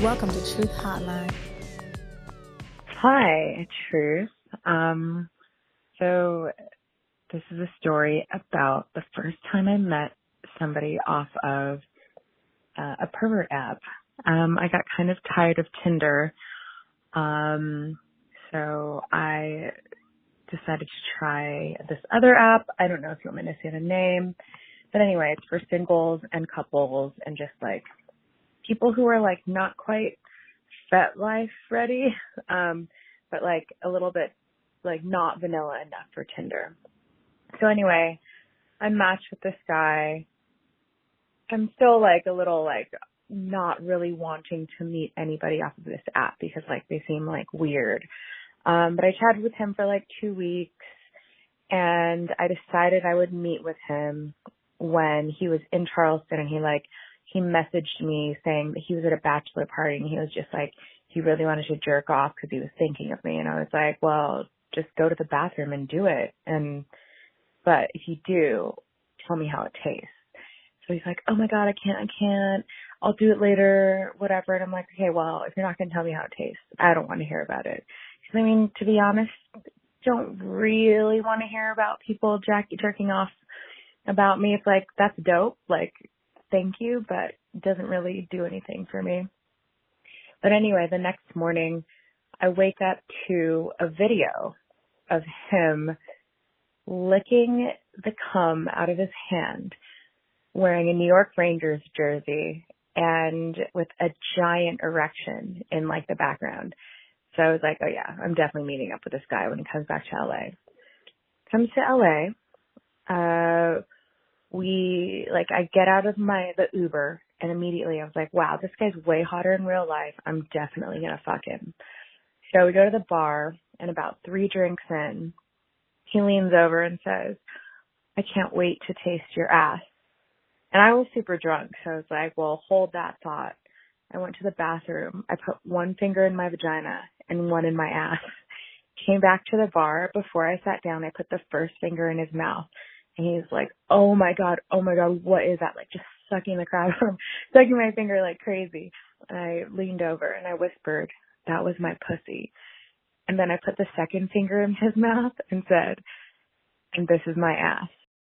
Welcome to Truth Hotline. Hi, Truth. Um, so this is a story about the first time I met somebody off of uh, a pervert app. Um, I got kind of tired of Tinder. Um, so I decided to try this other app. I don't know if you want me to say the name, but anyway, it's for singles and couples and just like people who are like not quite FetLife ready, um, but like a little bit like not vanilla enough for Tinder. So anyway, I matched with this guy. I'm still like a little like not really wanting to meet anybody off of this app because like they seem like weird. Um, but I chatted with him for like two weeks and I decided I would meet with him when he was in Charleston and he like, he messaged me saying that he was at a bachelor party and he was just like, he really wanted to jerk off because he was thinking of me. And I was like, well, just go to the bathroom and do it. And, but if you do, tell me how it tastes. So he's like, oh my God, I can't, I can't. I'll do it later, whatever. And I'm like, okay, well, if you're not going to tell me how it tastes, I don't want to hear about it. Cause I mean, to be honest, don't really want to hear about people jack- jerking off about me. It's like, that's dope. Like, thank you, but doesn't really do anything for me. But anyway, the next morning, I wake up to a video of him licking the cum out of his hand, wearing a New York Rangers jersey and with a giant erection in like the background. So I was like, oh yeah, I'm definitely meeting up with this guy when he comes back to LA. Comes to LA, uh, we like I get out of my the Uber and immediately I was like, wow, this guy's way hotter in real life. I'm definitely gonna fuck him. So we go to the bar and about three drinks in, he leans over and says, I can't wait to taste your ass. And I was super drunk, so I was like, well, hold that thought. I went to the bathroom. I put one finger in my vagina and one in my ass. Came back to the bar. Before I sat down, I put the first finger in his mouth. And he's like, oh my god, oh my god, what is that? Like just sucking the crap from, sucking my finger like crazy. And I leaned over and I whispered, that was my pussy. And then I put the second finger in his mouth and said, and this is my ass.